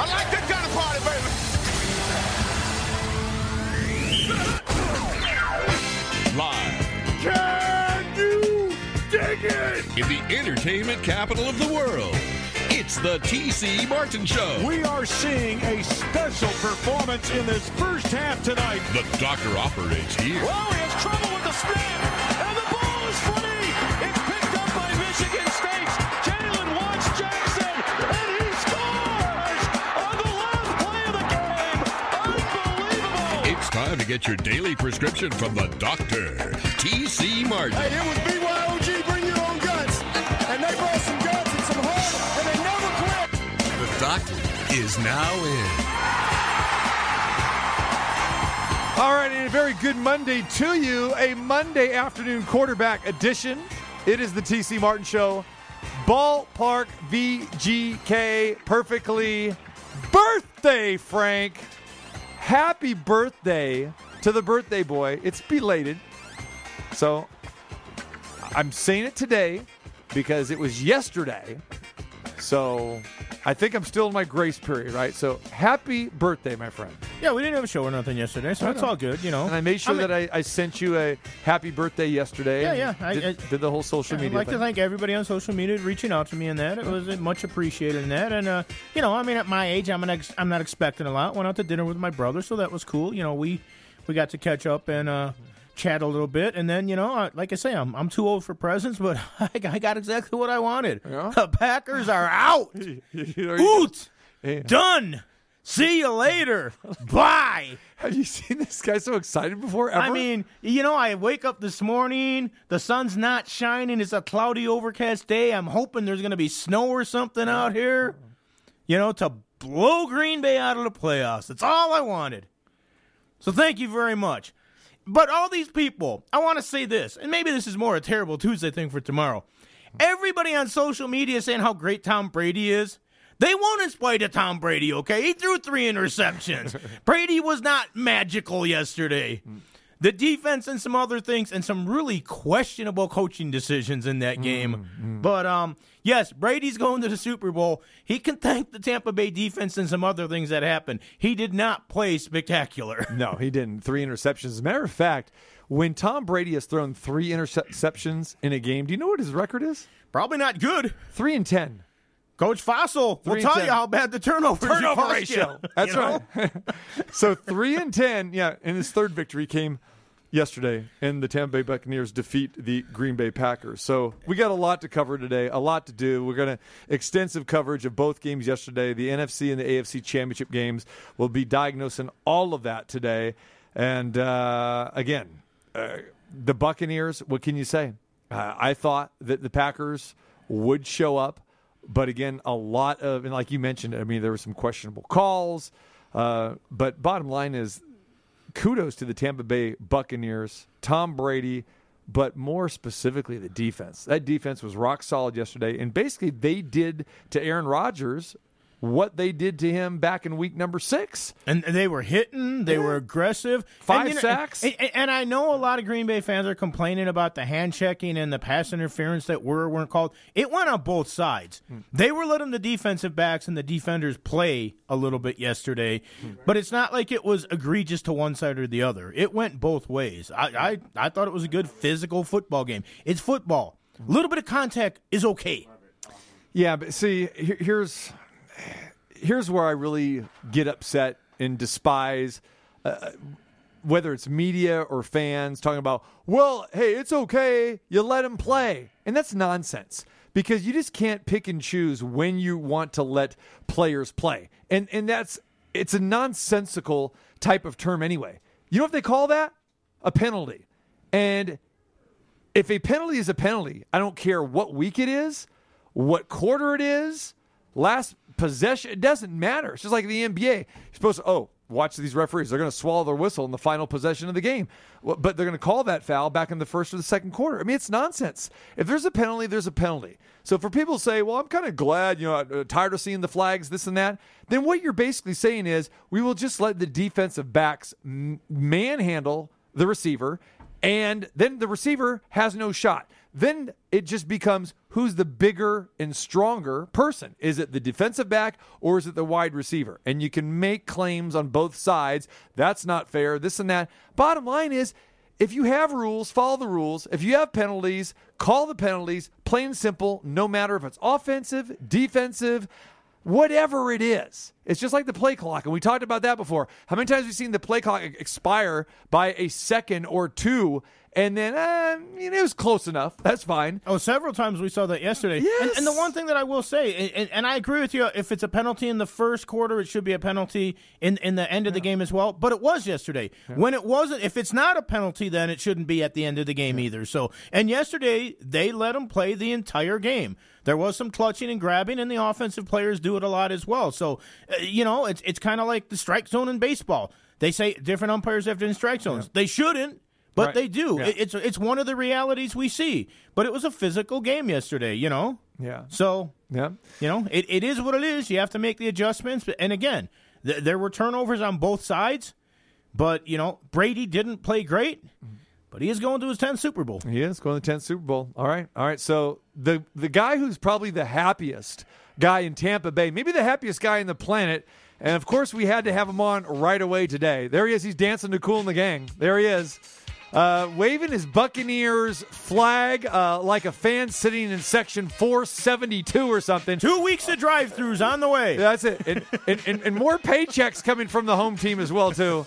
I like that kind of party, baby. Live Can you dig it? in the entertainment capital of the world, it's the TC Martin Show. We are seeing a special performance in this first half tonight. The doctor operates here. Oh, he has trouble with the snap, get your daily prescription from the doctor, TC Martin. Hey, it was BYOG, bring your own guns. And they brought some guns and some heart, and they never quit. The doctor is now in. All right, and a very good Monday to you. A Monday afternoon quarterback edition. It is the TC Martin Show. Ballpark VGK perfectly. Birthday, Frank. Happy birthday to the birthday boy. It's belated. So I'm saying it today because it was yesterday. So I think I'm still in my grace period, right? So happy birthday, my friend. Yeah, we didn't have a show or nothing yesterday, so it's all good, you know. And I made sure mean, that I, I sent you a happy birthday yesterday. Yeah, yeah, I- did, I- did the whole social media. I'd like thing. to thank everybody on social media reaching out to me in that. It was uh, much appreciated in that, and uh, you know, I mean, at my age, I'm an ex- I'm not expecting a lot. Went out to dinner with my brother, so that was cool. You know, we we got to catch up and uh, chat a little bit, and then you know, I, like I say, I'm I'm too old for presents, but I, got- I got exactly what I wanted. The Packers are out. Oot, Yeah. done. See you later. Bye. Have you seen this guy so excited before? Ever? I mean, you know, I wake up this morning, the sun's not shining, it's a cloudy, overcast day. I'm hoping there's going to be snow or something out here, you know, to blow Green Bay out of the playoffs. That's all I wanted. So thank you very much. But all these people, I want to say this, and maybe this is more a terrible Tuesday thing for tomorrow. Everybody on social media saying how great Tom Brady is. They won't in spite of Tom Brady, okay? He threw three interceptions. Brady was not magical yesterday. The defense and some other things and some really questionable coaching decisions in that game. But um yes, Brady's going to the Super Bowl. He can thank the Tampa Bay defense and some other things that happened. He did not play spectacular. no, he didn't. Three interceptions. As a matter of fact, when Tom Brady has thrown three interceptions in a game, do you know what his record is? Probably not good. Three and ten. Coach Fossil will tell and you how bad the turnover Turnover ratio. you, That's you know? right. so three and ten. Yeah, and his third victory came yesterday, and the Tampa Bay Buccaneers defeat the Green Bay Packers. So we got a lot to cover today, a lot to do. We're going to extensive coverage of both games yesterday, the NFC and the AFC championship games. We'll be diagnosing all of that today, and uh, again, uh, the Buccaneers. What can you say? Uh, I thought that the Packers would show up. But again, a lot of, and like you mentioned, I mean, there were some questionable calls. Uh, but bottom line is, kudos to the Tampa Bay Buccaneers, Tom Brady, but more specifically the defense. That defense was rock solid yesterday, and basically they did to Aaron Rodgers what they did to him back in week number six. And they were hitting, they were aggressive. Five And, you know, sacks. And, and- I know a lot of Green Bay fans are complaining about the hand checking and the pass interference that were weren't called. It went on both sides. Hmm. They were letting the defensive backs and the defenders play a little bit yesterday, hmm. but it's not like it was egregious to one side or the other. It went both ways. I I, I thought it was a good physical football game. It's football. A little bit of contact is okay. Yeah, but see, here- here's here's where I really get upset and despise uh, whether it's media or fans talking about, well, hey, it's okay, you let him play, and that's nonsense because you just can't pick and choose when you want to let players play, and and that's it's a nonsensical type of term anyway. You know what they call that? A penalty, and if a penalty is a penalty, I don't care what week it is, what quarter it is, last possession, it doesn't matter. It's just like the NBA. You're supposed to, oh, watch these referees. They're going to swallow their whistle in the final possession of the game. But they're going to call that foul back in the first or the second quarter. I mean, it's nonsense. If there's a penalty, there's a penalty. So for people to say, well, I'm kind of glad, you know, uh, tired of seeing the flags, this and that, then what you're basically saying is we will just let the defensive backs manhandle the receiver and then the receiver has no shot. then it just becomes who's the bigger and stronger person. Is it the defensive back or is it the wide receiver? And you can make claims on both sides. That's not fair, this and that. Bottom line is, if you have rules, follow the rules. If you have penalties, call the penalties, plain and simple, no matter if it's offensive, defensive, whatever it is. It's just like the play clock. And we talked about that before. How many times have we seen the play clock expire by a second or two? And then, uh, you know, it was close enough. That's fine. Oh, several times we saw that yesterday. Yes. And, and the one thing that I will say, and, and, I agree with you, if it's a penalty in the first quarter, it should be a penalty in, in the end of the game as well. But it was yesterday. When it wasn't, if it's not a penalty, then it shouldn't be at the end of the game either. So, and yesterday they let them play the entire game. There was some clutching and grabbing, and the offensive players do it a lot as well. So, uh, you know, it's it's kind of like the strike zone in baseball. They say different umpires have different strike zones. They shouldn't. But Right. they do. Yeah. It- It's it's one of the realities we see. But it was a physical game yesterday, you know. Yeah. So Yeah. you know it, it is what it is. You have to make the adjustments. And again, th- there were turnovers on both sides. But you know Brady didn't play great. But he is going to his 10th Super Bowl. He is going to the 10th Super Bowl. All right. All right. So the the guy who's probably the happiest guy in Tampa Bay, maybe the happiest guy in the planet, and of course we had to have him on right away today. There he is. He's dancing to Kool in the Gang. There he is. Uh, waving his Buccaneers flag uh, like a fan sitting in section 472 or something. Two weeks of drive-throughs on the way. That's it. And, and, and, and more paychecks coming from the home team as well, too.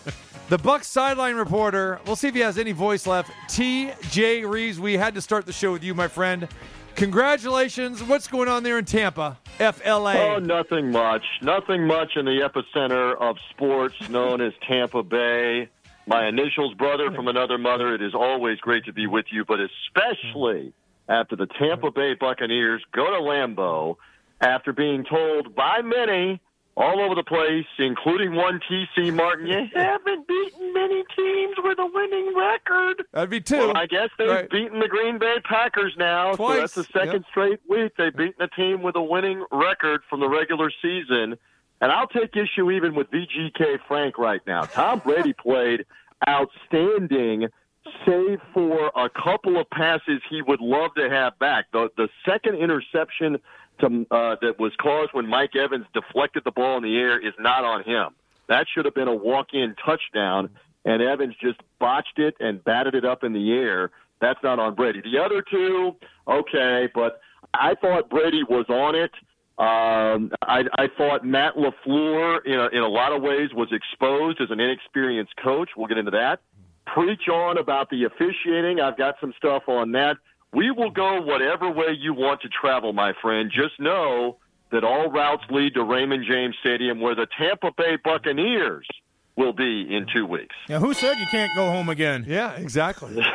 The Bucks sideline reporter. We'll see if he has any voice left. T.J. Rives. We had to start the show with you, my friend. Congratulations. What's going on there in Tampa, FLA? Oh, nothing much. Nothing much in the epicenter of sports known as Tampa Bay. My initials, brother from another mother. It is always great to be with you, but especially after the Tampa Bay Buccaneers go to Lambeau after being told by many all over the place, including one TC Martin, you haven't beaten many teams with a winning record. That'd be two. Well, I guess they've Right. beaten the Green Bay Packers now. Twice, So that's the second yep. straight week they've beaten a team with a winning record from the regular season. And I'll take issue even with VGK Frank right now. Tom Brady played outstanding, save for a couple of passes he would love to have back. The the second interception to, uh, that was caused when Mike Evans deflected the ball in the air is not on him. That should have been a walk-in touchdown, and Evans just botched it and batted it up in the air. That's not on Brady. The other two, okay, but I thought Brady was on it. Um, I, I thought Matt LaFleur, in a, in a lot of ways, was exposed as an inexperienced coach. We'll get into that. Preach on about the officiating. I've got some stuff on that. We will go whatever way you want to travel, my friend. Just know that all routes lead to Raymond James Stadium, where the Tampa Bay Buccaneers will be in two weeks. Now, who said you can't go home again? Yeah, exactly.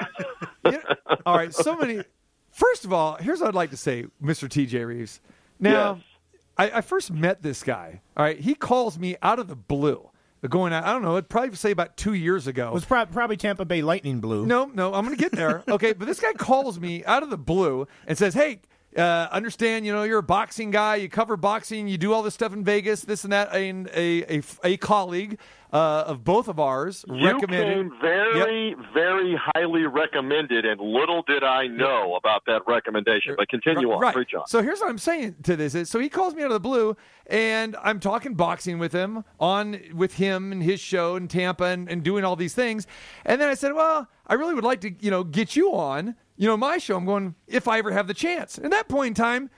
Yeah. All right, so many. First of all, here's what I'd like to say, Mr. TJ Rives. Now, Yes. I, I first met this guy. All right, he calls me out of the blue. Going out, I don't know, it'd probably say about two years ago. It was prob- probably Tampa Bay Lightning Blue. No, no, I'm going to get there. Okay, but this guy calls me out of the blue and says, "Hey, uh, understand, you know, you're a boxing guy. You cover boxing. You do all this stuff in Vegas, this and that." And a a, a colleague uh, of both of ours You recommended. came very, very highly recommended, and little did I know about that recommendation. But continue on, Right. preach on. So here's what I'm saying to this is so he calls me out of the blue and I'm talking boxing with him on with him and his show in Tampa and, and doing all these things. And then I said, Well, I really would like to, you know, get you on, you know, my show. I'm going, if I ever have the chance. At that point in time,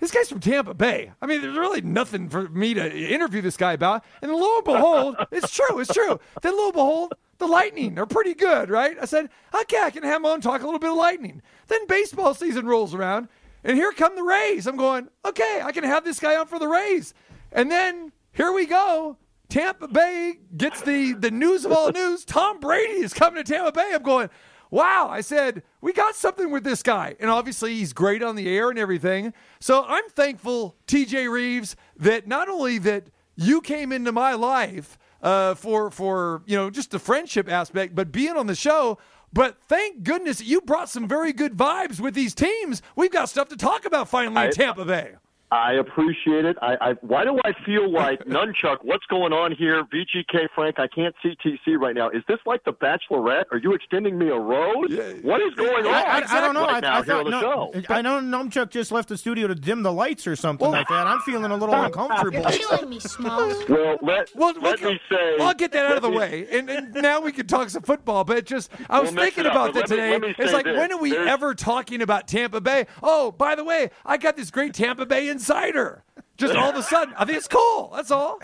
this guy's from Tampa Bay. I mean, there's really nothing for me to interview this guy about. And lo and behold, it's true, it's true. Then lo and behold, the Lightning are pretty good, right? I said, okay, I can have him on talk a little bit of Lightning. Then baseball season rolls around, and here come the Rays. I'm going, okay, I can have this guy on for the Rays. And then here we go. Tampa Bay gets the, the news of all news. Tom Brady is coming to Tampa Bay. I'm going, wow. I said, we got something with this guy. And obviously, he's great on the air and everything. So I'm thankful, TJ Rives, that not only that you came into my life uh, for, for, you know, just the friendship aspect, but being on the show. But thank goodness you brought some very good vibes with these teams. We've got stuff to talk about finally in Tampa Bay. I appreciate it. I, I why do I feel like Nunchuck? What's going on here? VGK Frank, I can't see TC right now. Is this like the Bachelorette? Are you extending me a rose? What is going on? I, I, I don't know. Right I, now I here on thought the no, show. I know Numchuck just left the studio to dim the lights or something like that. I'm feeling a little uncomfortable. You're killing me, Smalls. Well, let Well, let look, me say. well, I'll get that out of the me- way, and, and now we can talk some football. But just, I was We'll thinking about but that let me- today. me it's like, this. when are we There's- ever talking about Tampa Bay? Oh, by the way, I got this great Tampa Bay insider. Just all of a sudden, I think it's cool. That's all.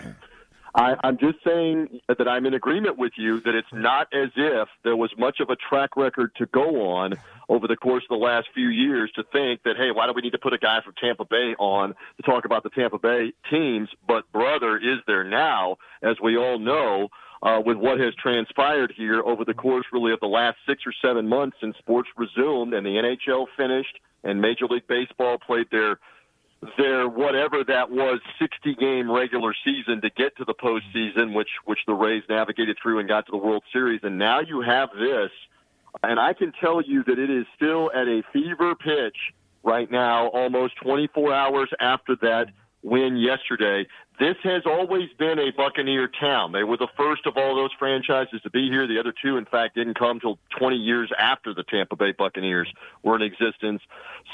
I, I'm just saying that I'm in agreement with you that it's not as if there was much of a track record to go on over the course of the last few years to think that, hey, why do we need to put a guy from Tampa Bay on to talk about the Tampa Bay teams? But, brother, is there now, as we all know, uh, with what has transpired here over the course really of the last six or seven months since sports resumed and the NHL finished and Major League Baseball played their their whatever that was 60 game regular season to get to the postseason, which which the Rays navigated through and got to the World Series, and now you have this, and I can tell you that it is still at a fever pitch right now, almost 24 hours after that win yesterday. This has always been a Buccaneer town. They were the first of all those franchises to be here. The other two, in fact, didn't come till 20 years after the Tampa Bay Buccaneers were in existence.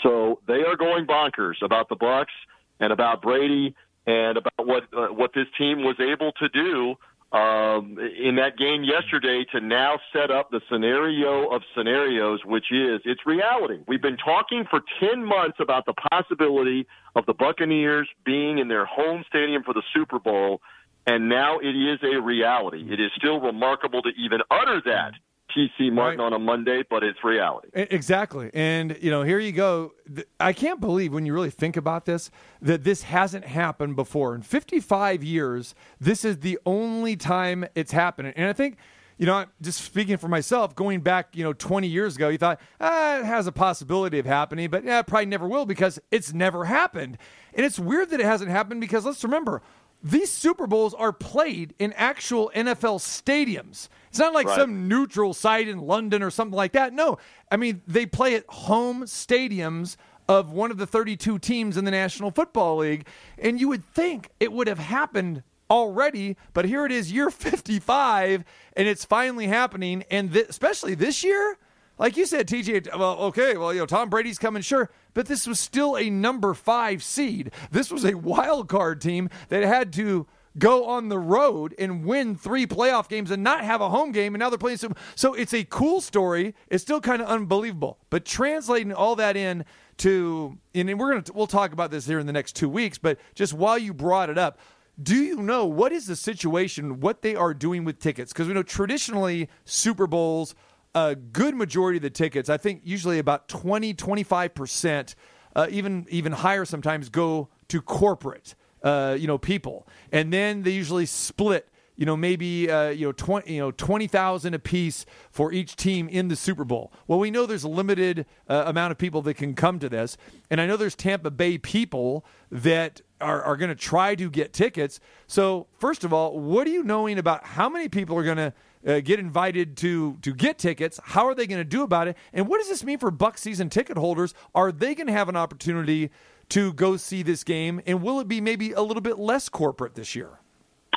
So they are going bonkers about the Bucks and about Brady and about what uh, what this team was able to do um, in that game yesterday to now set up the scenario of scenarios, which is it's reality. We've been talking for 10 months about the possibility of the Buccaneers being in their home stadium for the Super Bowl, and now it is a reality. It is still remarkable to even utter that, TC Martin, Right. on a Monday, but it's reality. Exactly. And, you know, here you go. I can't believe when you really think about this that this hasn't happened before. In 55 years, this is the only time it's happened. And I think, you know, just speaking for myself, going back, you know, 20 years ago, you thought, ah, it has a possibility of happening, but yeah, it probably never will because it's never happened. And it's weird that it hasn't happened because let's remember, these Super Bowls are played in actual NFL stadiums. It's not like Right. some neutral site in London or something like that. No, I mean, they play at home stadiums of one of the 32 teams in the National Football League. And you would think it would have happened already, but here it is, year 55, and it's finally happening. And th- especially this year, like you said, TJ, well, okay, well, you know, Tom Brady's coming, sure, but this was still a number five seed. This was a wild card team that had to go on the road and win three playoff games and not have a home game, and now they're playing some. So it's a cool story. It's still kind of unbelievable, but translating all that in to, and we're gonna we'll talk about this here in the next two weeks, but just while you brought it up. Do you know what is the situation, what they are doing with tickets? Because we know traditionally Super Bowls, a good majority of the tickets, I think usually about 20, 25%, uh, even, even higher sometimes, go to corporate, uh, you know, people. And then they usually split, you know, maybe, uh, you know, 20, you know, 20,000 a piece for each team in the Super Bowl. Well, we know there's a limited uh, amount of people that can come to this. And I know there's Tampa Bay people that are, are going to try to get tickets. So, first of all, what are you knowing about how many people are going to uh, get invited to to get tickets? How are they going to do about it? And what does this mean for Buck season ticket holders? Are they going to have an opportunity to go see this game? And will it be maybe a little bit less corporate this year?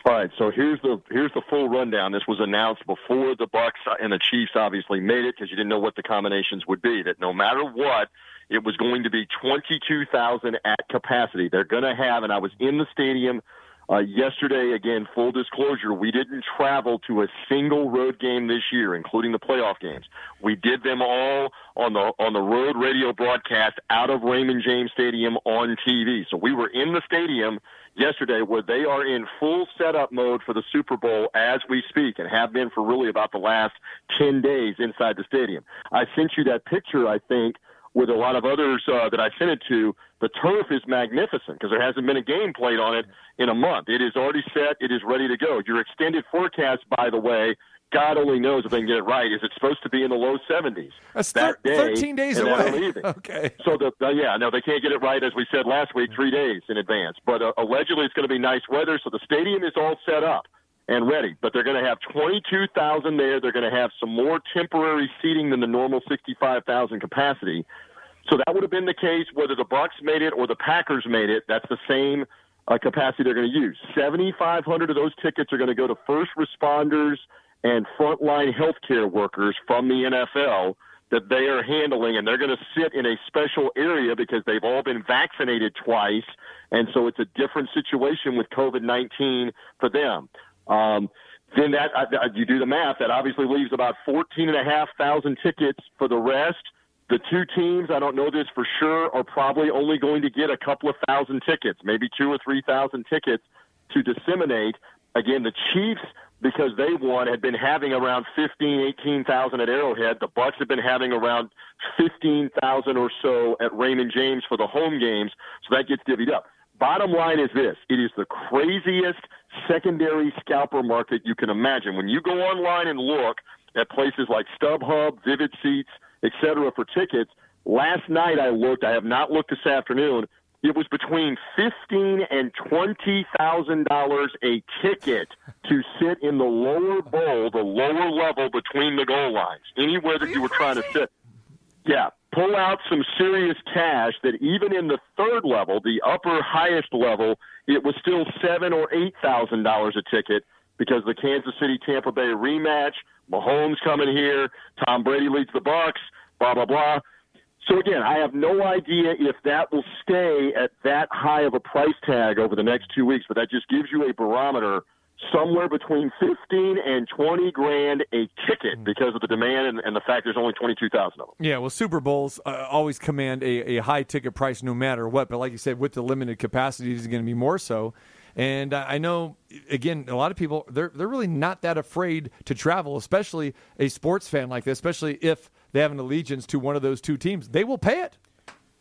All right, so here's the here's the full rundown. This was announced before the Bucks and the Chiefs obviously made it because you didn't know what the combinations would be. That no matter what, it was going to be 22,000 at capacity. They're going to have, and I was in the stadium uh, yesterday. Again, full disclosure, we didn't travel to a single road game this year, including the playoff games. We did them all on the on the road radio broadcast out of Raymond James Stadium on TV. So we were in the stadium yesterday where they are in full setup mode for the Super Bowl as we speak and have been for really about the last 10 days inside the stadium. I sent you that picture, I think, with a lot of others uh, that I sent it to. The turf is magnificent because there hasn't been a game played on it in a month. It is already set. It is ready to go. Your extended forecast, by the way, God only knows if they can get it right. Is it supposed to be in the low 70s That's that thir- day? 13 days away. Okay. So the uh, yeah, no, they can't get it right as we said last week, three days in advance. But uh, allegedly, it's going to be nice weather, so the stadium is all set up and ready. But they're going to have 22,000 there. They're going to have some more temporary seating than the normal 65,000 capacity. So that would have been the case whether the Bucks made it or the Packers made it. That's the same uh, capacity they're going to use. 7,500 of those tickets are going to go to first responders and frontline healthcare workers from the NFL that they are handling, and they're going to sit in a special area because they've all been vaccinated twice, and so it's a different situation with COVID 19 for them. Um, then that uh, you do the math. That obviously leaves about fourteen and a half thousand tickets for the rest. The two teams, I don't know this for sure, are probably only going to get a couple of thousand tickets, maybe two or three thousand tickets to disseminate. Again, the Chiefs, because they won, had been having around 15, 18,000 at Arrowhead. The Bucks have been having around 15,000 or so at Raymond James for the home games, so that gets divvied up. Bottom line is this: it is the craziest secondary scalper market you can imagine. When you go online and look at places like StubHub, Vivid Seats, etc. for tickets, last night I looked. I have not looked this afternoon. It was between fifteen and twenty thousand dollars a ticket to sit in the lower bowl, the lower level between the goal lines, anywhere that you were trying to sit. Yeah, pull out some serious cash that even in the third level, the upper highest level, it was still seven or eight thousand dollars a ticket because the Kansas City Tampa Bay rematch, Mahomes coming here, Tom Brady leads the Bucks, blah blah blah. So again, I have no idea if that will stay at that high of a price tag over the next two weeks, but that just gives you a barometer somewhere between 15 and 20 grand a ticket because of the demand and, and the fact there's only 22,000 of them. Yeah, well, Super Bowls uh, always command a, a high ticket price no matter what. But like you said, with the limited capacity, it's going to be more so. And I know, again, a lot of people they're they're really not that afraid to travel, especially a sports fan like this, especially if they have an allegiance to one of those two teams. They will pay it.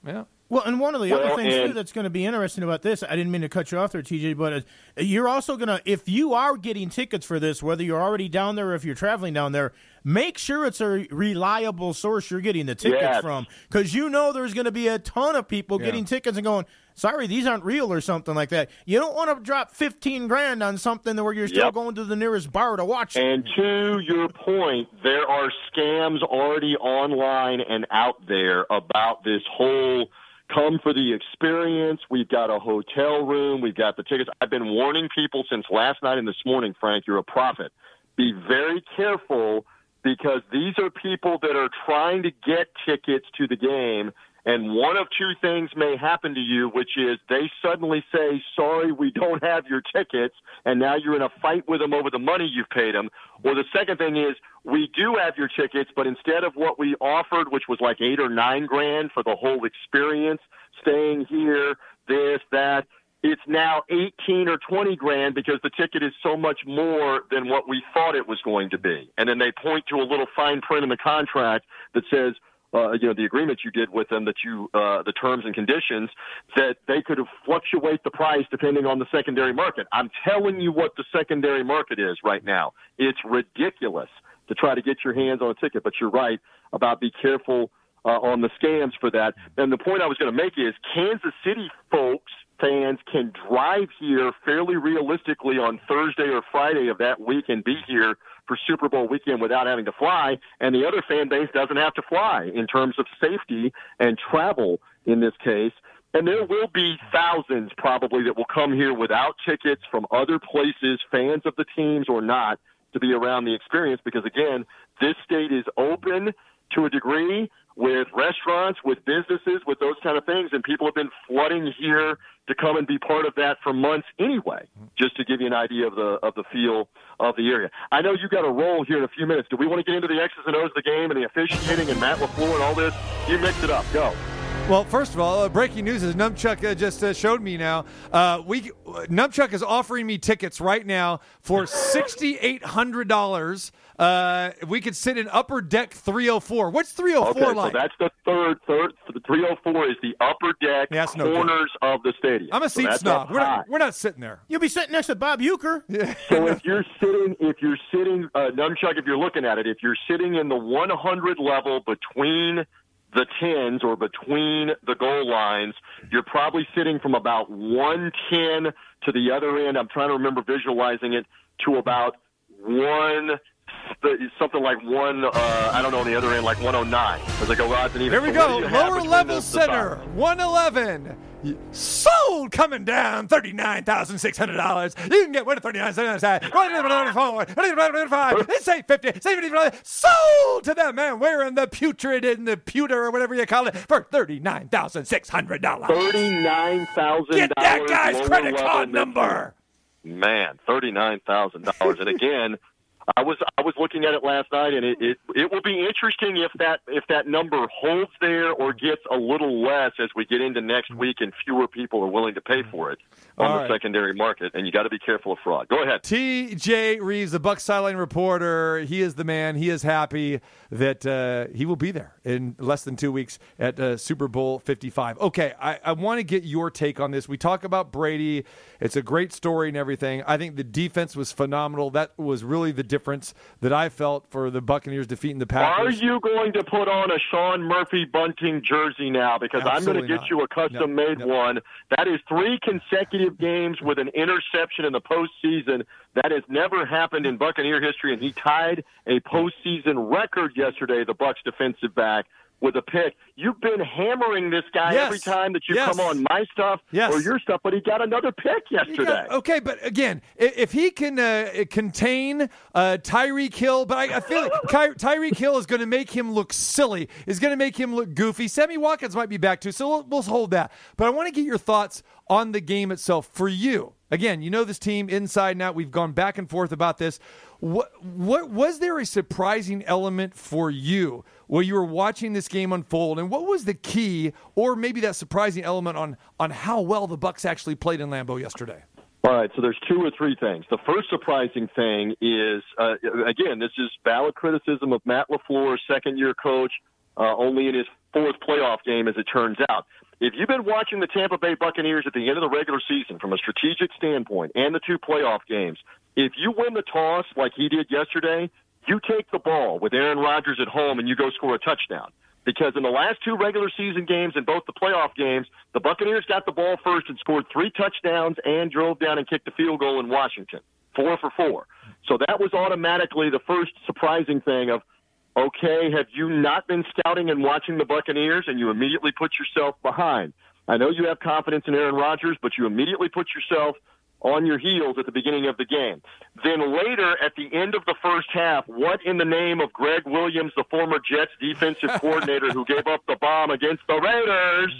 Yeah. Well, and one of the Well, other things too that's going to be interesting about this, I didn't mean to cut you off there, TJ, but uh, you're also going to, if you are getting tickets for this, whether you're already down there or if you're traveling down there, make sure it's a reliable source you're getting the tickets Yes. from, because you know there's going to be a ton of people getting tickets and going, sorry, these aren't real or something like that. You don't want to drop 15 grand on something where you're still Yep. going to the nearest bar to watch it. And to your point, there are scams already online and out there about this whole come for the experience. We've got a hotel room. We've got the tickets. I've been warning people since last night and this morning, Frank, you're a prophet. Be very careful because these are people that are trying to get tickets to the game. And one of two things may happen to you, which is they suddenly say, sorry, we don't have your tickets. And now you're in a fight with them over the money you've paid them. Or the second thing is, we do have your tickets, but instead of what we offered, which was like eight or nine grand for the whole experience, staying here, this, that, it's now 18 or 20 grand because the ticket is so much more than what we thought it was going to be. And then they point to a little fine print in the contract that says, uh, you know, the agreement you did with them that you, uh, the terms and conditions that they could fluctuate the price depending on the secondary market. I'm telling you what the secondary market is right now. It's ridiculous to try to get your hands on a ticket, but you're right about be careful uh, on the scams for that. And the point I was going to make is Kansas City folks, fans can drive here fairly realistically on Thursday or Friday of that week and be here for Super Bowl weekend without having to fly. And the other fan base doesn't have to fly in terms of safety and travel in this case. And there will be thousands probably that will come here without tickets from other places, fans of the teams or not, to be around the experience because again, this state is open to a degree with restaurants, with businesses, with those kind of things, and people have been flooding here to come and be part of that for months anyway. Just to give you an idea of the of the feel of the area. I know you got a roll here in a few minutes. Do we want to get into the X's and O's of the game and the officiating and Matt LaFleur and all this? You mix it up. Go. Well, first of all, uh, breaking news is Numchuck uh, just uh, showed me now. Uh, we Numchuck is offering me tickets right now for sixty eight hundred dollars. Uh, we could sit in Upper Deck three hundred four. What's three hundred Okay, four so that's the third. Third, the 304 is the upper deck Yeah, that's no good. corners of the stadium. I'm a seat that's snob. We're not, we're not sitting there. You'll be sitting next to Bob Uecker. So if you're sitting, if you're sitting, uh, nunchuck, if you're looking at it, if you're sitting in the 100 level between the tens or between the goal lines, you're probably sitting from about 110 to the other end. I'm trying to remember visualizing it to about something like one. Uh, I don't know on the other end, like 109. As I go odds and even. Here we So go. do you have Lower level the- the center, five? 111. Sold coming down $39,600. You can get one at 39 cents. It's 850 750 Sold to that man wearing the putrid in the pewter or whatever you call it for $39,600. Thirty-nine thousand. Get that guy's credit card number. Man, thirty-nine thousand dollars. And again, I was I was looking at it last night, and it, it it will be interesting if that if that number holds there or gets a little less as we get into next week, and fewer people are willing to pay for it on All the right. secondary market. And you got to be careful of fraud. Go ahead. TJ Rives, the Buck sideline reporter, he is the man. He is happy that uh, he will be there in less than two weeks at uh, Super Bowl 55. Okay, I, I want to get your take on this. We talk about Brady. It's a great story and everything. I think the defense was phenomenal. That was really the difference that I felt for the Buccaneers defeating the Are you going to put on a Sean Murphy-Bunting jersey now? Because I'm going to get not. you a custom No, made no. one. That is three consecutive games with an interception in the postseason. That has never happened in Buccaneer history, and he tied a postseason record yesterday. The Bucks defensive back with a pick. You've been hammering this guy Yes. every time that you Yes. come on my stuff Yes. or your stuff, but he got another pick yesterday. got- okay, but again, if he can uh, contain uh, Tyreek Hill, but I, I feel like Ty- Tyreek Hill is going to make him look silly, is going to make him look goofy. Sammy Watkins might be back too, so we'll, we'll hold that. But I want to get your thoughts on the game itself for you. Again, you know this team inside and out. We've gone back and forth about this. What, what was there a surprising element for you while you were watching this game unfold, and what was the key, or maybe that surprising element on on how well the Bucks actually played in Lambeau yesterday? All right, so there's two or three things. The first surprising thing is, uh, again, this is valid criticism of Matt LaFleur, second year coach, uh, only in his fourth playoff game, as it turns out. If you've been watching the Tampa Bay Buccaneers at the end of the regular season from a strategic standpoint and the two playoff games, if you win the toss like he did yesterday, you take the ball with Aaron Rodgers at home and you go score a touchdown. Because in the last two regular season games and both the playoff games, the Buccaneers got the ball first and scored three touchdowns and drove down and kicked a field goal in Washington, four for four. So that was automatically the first surprising thing of, okay, have you not been scouting and watching the Buccaneers and you immediately put yourself behind? I know you have confidence in Aaron Rodgers, but you immediately put yourself on your heels at the beginning of the game. Then later, at the end of the first half, what in the name of Gregg Williams, the former Jets defensive coordinator who gave up the bomb against the Raiders,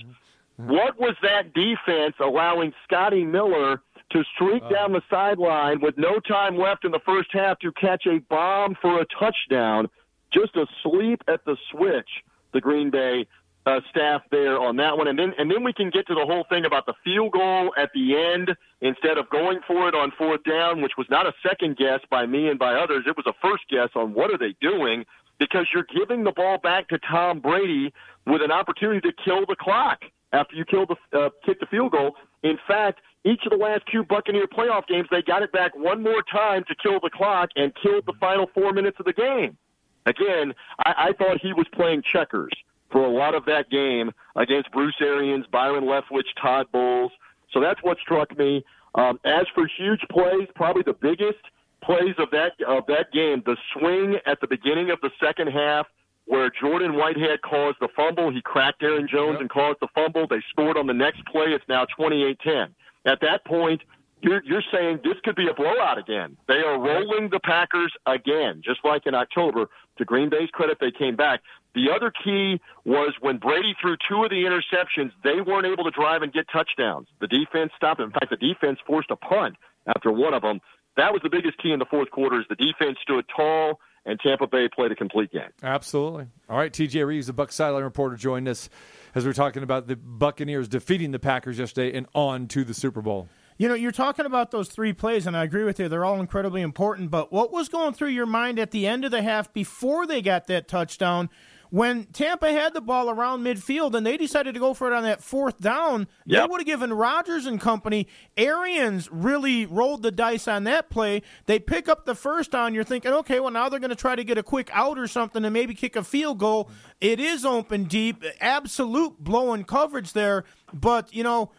what was that defense allowing Scotty Miller to streak uh. down the sideline with no time left in the first half to catch a bomb for a touchdown, just asleep at the switch, the Green Bay uh, staff there on that one, and then and then we can get to the whole thing about the field goal at the end instead of going for it on fourth down, which was not a second guess by me and by others. It was a first guess on what are they doing because you're giving the ball back to Tom Brady with an opportunity to kill the clock after you kill the uh, kick the field goal. In fact, each of the last two Buccaneer playoff games, they got it back one more time to kill the clock and killed the final four minutes of the game. Again, I, I thought he was playing checkers for a lot of that game against Bruce Arians, Byron Leftwich, Todd Bowles. So that's what struck me. Um, as for huge plays, probably the biggest plays of that of that game, the swing at the beginning of the second half where Jordan Whitehead caused the fumble. He cracked Aaron Jones and caused the fumble. They scored on the next play. It's now 28-10. At that point, you're, you're saying this could be a blowout again. They are rolling the Packers again, just like in October. To Green Bay's credit, they came back. The other key was when Brady threw two of the interceptions, they weren't able to drive and get touchdowns. The defense stopped. In fact, the defense forced a punt after one of them. That was the biggest key in the fourth quarter. Is the defense stood tall and Tampa Bay played a complete game. Absolutely. All right, TJ Rives, the Buck sideline reporter, joined us as we are talking about the Buccaneers defeating the Packers yesterday and on to the Super Bowl. You know, you're talking about those three plays, and I agree with you. They're all incredibly important. But what was going through your mind at the end of the half before they got that touchdown? When Tampa had the ball around midfield and they decided to go for it on that fourth down, they would have given Rodgers and company. Arians really rolled the dice on that play. They pick up the first down. You're thinking, okay, well, now they're going to try to get a quick out or something and maybe kick a field goal. It is open deep, absolute blowing coverage there. But, you know,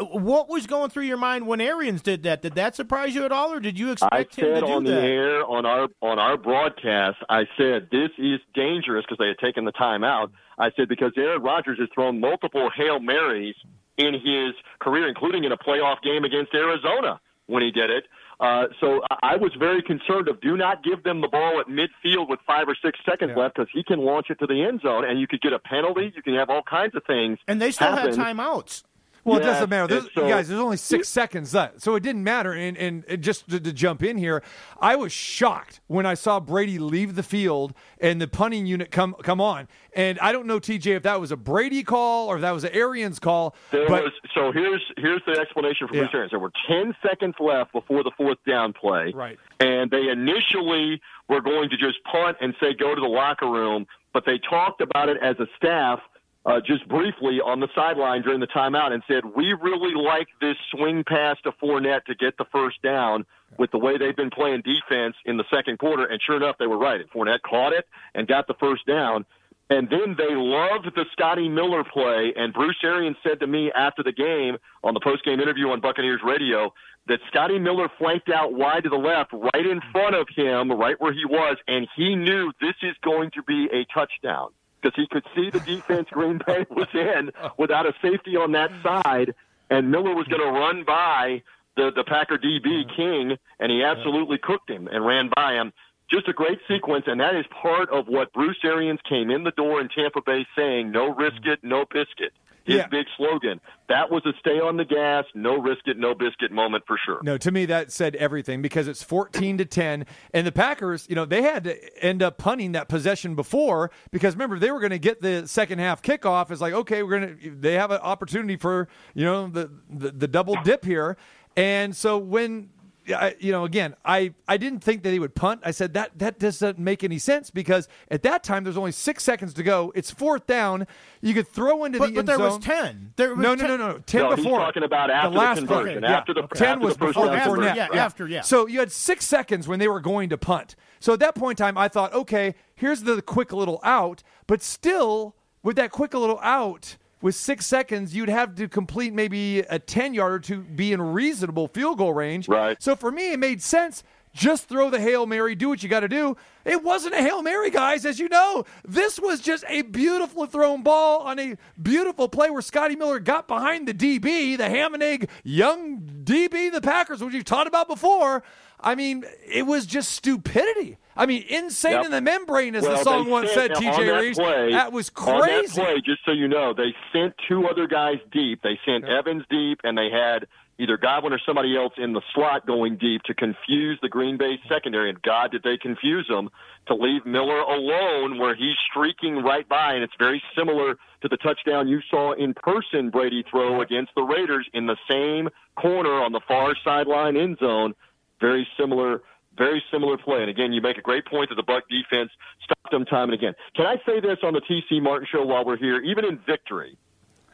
What was going through your mind when Arians did that? Did that surprise you at all, or did you I expect him to said do on that? the air on our on our broadcast, I said this is dangerous because they had taken the time out. I said because Aaron Rodgers has thrown multiple hail marys in his career, including in a playoff game against Arizona when he did it. Uh, so I I was very concerned of do not give them the ball at midfield with five or six seconds Yeah. left because he can launch it to the end zone and you could get a penalty. You can have all kinds of things. And they still happen. had timeouts. Well, it doesn't matter. There's, so- uh, guys, there's only six seconds left, so it didn't matter. And, and, and just to, to jump in here, I was shocked when I saw Brady leave the field and the punting unit come come on. And I don't know, TJ, if that was a Brady call or if that was an Arians call. There but was so here's here's the explanation for Yeah. Bruce. There were ten seconds left before the fourth down play, Right. And they initially were going to just punt and say go to the locker room, but they talked about it as a staff uh, just briefly on the sideline during the timeout and said we really like this swing pass to Fournette to get the first down with the way they've been playing defense in the second quarter. And sure enough, they were right. Fournette caught it and got the first down. And then they loved the Scotty Miller play. And Bruce Arians said to me after the game on the post-game interview on Buccaneers radio that Scotty Miller flanked out wide to the left, right in front of him, right where he was, and he knew this is going to be a touchdown because he could see the defense Green Bay was in without a safety on that side, and Miller was going to run by the the Packer DB King, and he absolutely cooked him and ran by him. Just a great sequence, and that is part of what Bruce Arians came in the door in Tampa Bay saying: "No risk it, no biscuit." His Yeah. big slogan. That was a stay on the gas, no risk it, no biscuit moment for sure. No, to me that said everything because it's 14 to 10 and the Packers, you know, they had to end up punting that possession before because remember they were going to get the second half kickoff it's like okay, we're going to they have an opportunity for, you know, the the, the double dip here. And so when I, you know, again, I, I didn't think that he would punt. I said that that doesn't make any sense because at that time there's only six seconds to go. It's fourth down. You could throw into But, the but end there zone. was ten. There was No, no, 10 no, no. Ten No, he's before. talking about after the last conversion, play. after the- ten after was the first before, down before conversion. net. Yeah, after, yeah. So you had six seconds when they were going to punt. So at that point in time, I thought, okay, here's the quick little out. But still, with that quick little out, with six seconds, you'd have to complete maybe a 10 yarder to be in reasonable field goal range. Right. So for me, it made sense. Just throw the Hail Mary, do what you got to do. It wasn't a Hail Mary, guys, as you know. This was just a beautifully thrown ball on a beautiful play where Scotty Miller got behind the DB, the ham and egg young DB, the Packers, which you've taught about before. I mean, it was just stupidity. I mean, insane Yep. in the membrane, as the song once said, TJ Reese. play- that was On that crazy. play, just so you know, they sent two other guys deep. They sent Evans deep, and they had either Godwin or somebody else in the slot going deep to confuse the Green Bay secondary. And God, did they confuse them to leave Miller alone where he's streaking right by. And it's very similar to the touchdown you saw in person Brady throw against the Raiders in the same corner on the far sideline end zone. Very similar very similar play. And again, you make a great point that the Buck defense stopped them time and again. Can I say this on the TC Martin show while we're here? Even in victory,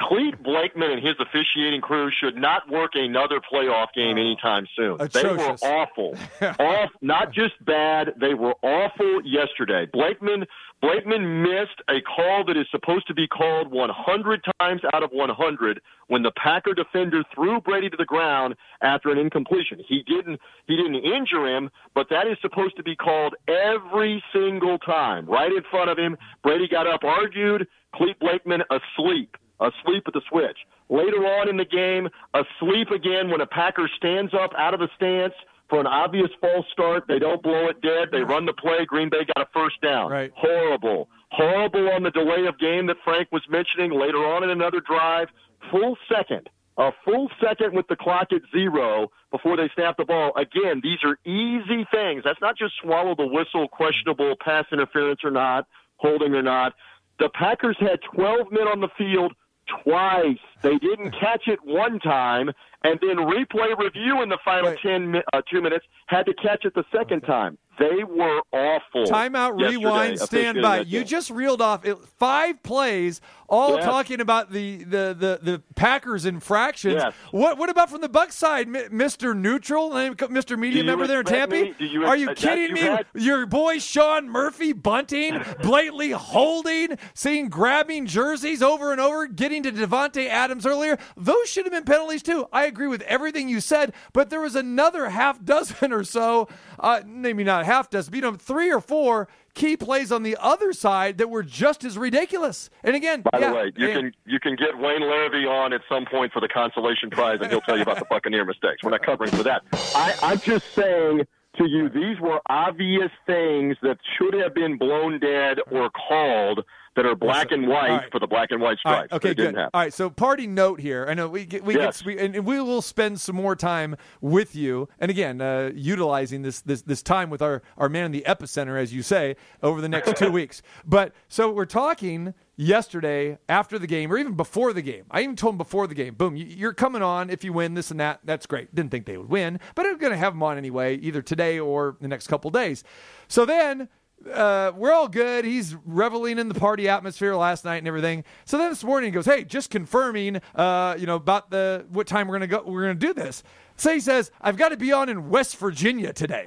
Clete Blakeman and his officiating crew should not work another playoff game oh. anytime soon. They were awful. Off, not just bad, they were awful yesterday. Blakeman Blakeman missed a call that is supposed to be called 100 times out of 100 when the Packer defender threw Brady to the ground after an incompletion. He didn't he didn't injure him, but that is supposed to be called every single time. Right in front of him, Brady got up, argued, Clete Blakeman asleep asleep at the switch. Later on in the game, asleep again when a Packer stands up out of the stance for an obvious false start. They don't blow it dead. They run the play. Green Bay got a first down. Right. Horrible. Horrible on the delay of game that Frank was mentioning later on in another drive. Full second. A full second with the clock at zero before they snap the ball. Again, these are easy things. That's not just swallow the whistle, questionable pass interference or not, holding or not. The Packers had 12 men on the field twice. They didn't catch it one time, and then replay review in the final. 10 mi- uh, two minutes had to catch it the second time. They were awful. Timeout, rewind, stand officiating by. that You game. just reeled off five plays, all talking about the, the, the, the Packers infractions. Yes. What what about from the Buck side, Mr. Neutral, Mr. Media member there in Tampa? you Are you kidding that me? had- Your boy Sean Murphy-Bunting, blatantly holding, seeing grabbing jerseys over and over, getting to Davante Adams earlier. Those should have been penalties too. I agree with everything you said, but there was another half dozen or so, uh, maybe not half dozen, beat them three or four key plays on the other side that were just as ridiculous. And again, By yeah, the way, you and- can you can get Wayne Larrivee on at some point for the consolation prize, and he'll tell you about the Buccaneer mistakes. We're not covering for that. I, I'm just saying to you, these were obvious things that should have been blown dead or called that are black and white right. for the black and white All right, stripes. okay, good. All right, so party note here. I know we get, we Yes. get we, and we will spend some more time with you, and again, uh, utilizing this this this time with our our man in the epicenter, as you say, over the next two weeks. But so we're talking yesterday after the game, or even before the game. I even told him before the game, boom, you- you're coming on if you win this and that. That's great. Didn't think they would win, but I'm going to have them on anyway, either today or the next couple days. So then uh, we're all good. He's reveling in the party atmosphere last night and everything. So then this morning he goes, "Hey, just confirming, uh, you know, about the what time we're gonna go. We're gonna do this." So he says, "I've got to be on in West Virginia today."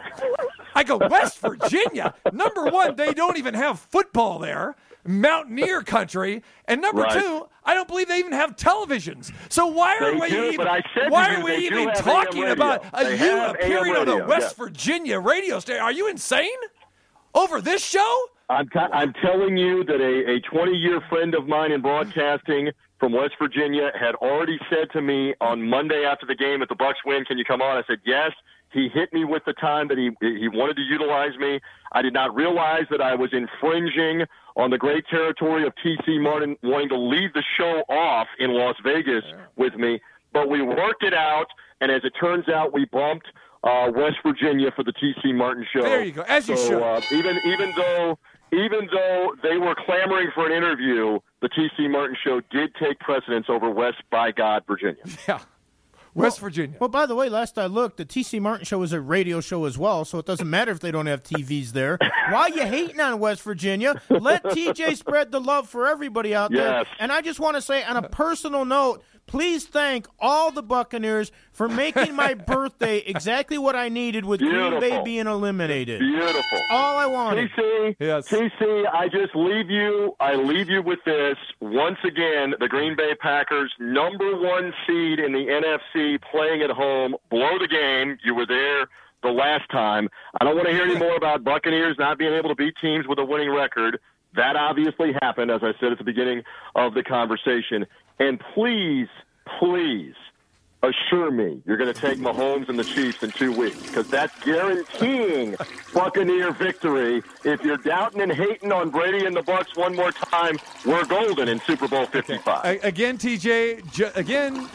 I go, "West Virginia? Number one, they don't even have football there." Mountaineer country, and number Right. two, I don't believe they even have televisions. So why are They we do, even? but I said to why are we even talking about a, you appearing on a West yes. Virginia radio station? Are you insane? Over this show? I'm, t- I'm telling you that a, a 20 year friend of mine in broadcasting from West Virginia had already said to me on Monday after the game at the Bucs win, "Can you come on?" I said yes. He hit me with the time that he he wanted to utilize me. I did not realize that I was infringing on the great territory of TC Martin wanting to leave the show off in Las Vegas with me. But we worked it out, and as it turns out, we bumped uh, West Virginia for the TC Martin show. There you go, as you so, should. Uh, even even though even though they were clamoring for an interview, the TC Martin show did take precedence over West by God, Virginia. Yeah. West Virginia. Well, by the way, last I looked, the TC Martin show is a radio show as well, so it doesn't matter if they don't have TVs there. Why you hating on West Virginia? Let TJ spread the love for everybody out there. Yes. And I just want to say, on a personal note, please thank all the Buccaneers for making my birthday exactly what I needed with Green Bay being eliminated. Beautiful. All I wanted. TC, Yes. TC, I just leave you. I leave you with this. Once again, the Green Bay Packers, number one seed in the NFC, playing at home, blow the game. You were there the last time. I don't want to hear any more about Buccaneers not being able to beat teams with a winning record. That obviously happened, as I said at the beginning of the conversation. And please, please assure me you're going to take Mahomes and the Chiefs in two weeks because that's guaranteeing Buccaneer victory. If you're doubting and hating on Brady and the Bucs one more time, we're golden in Super Bowl 55. A- again, TJ. Ju- again,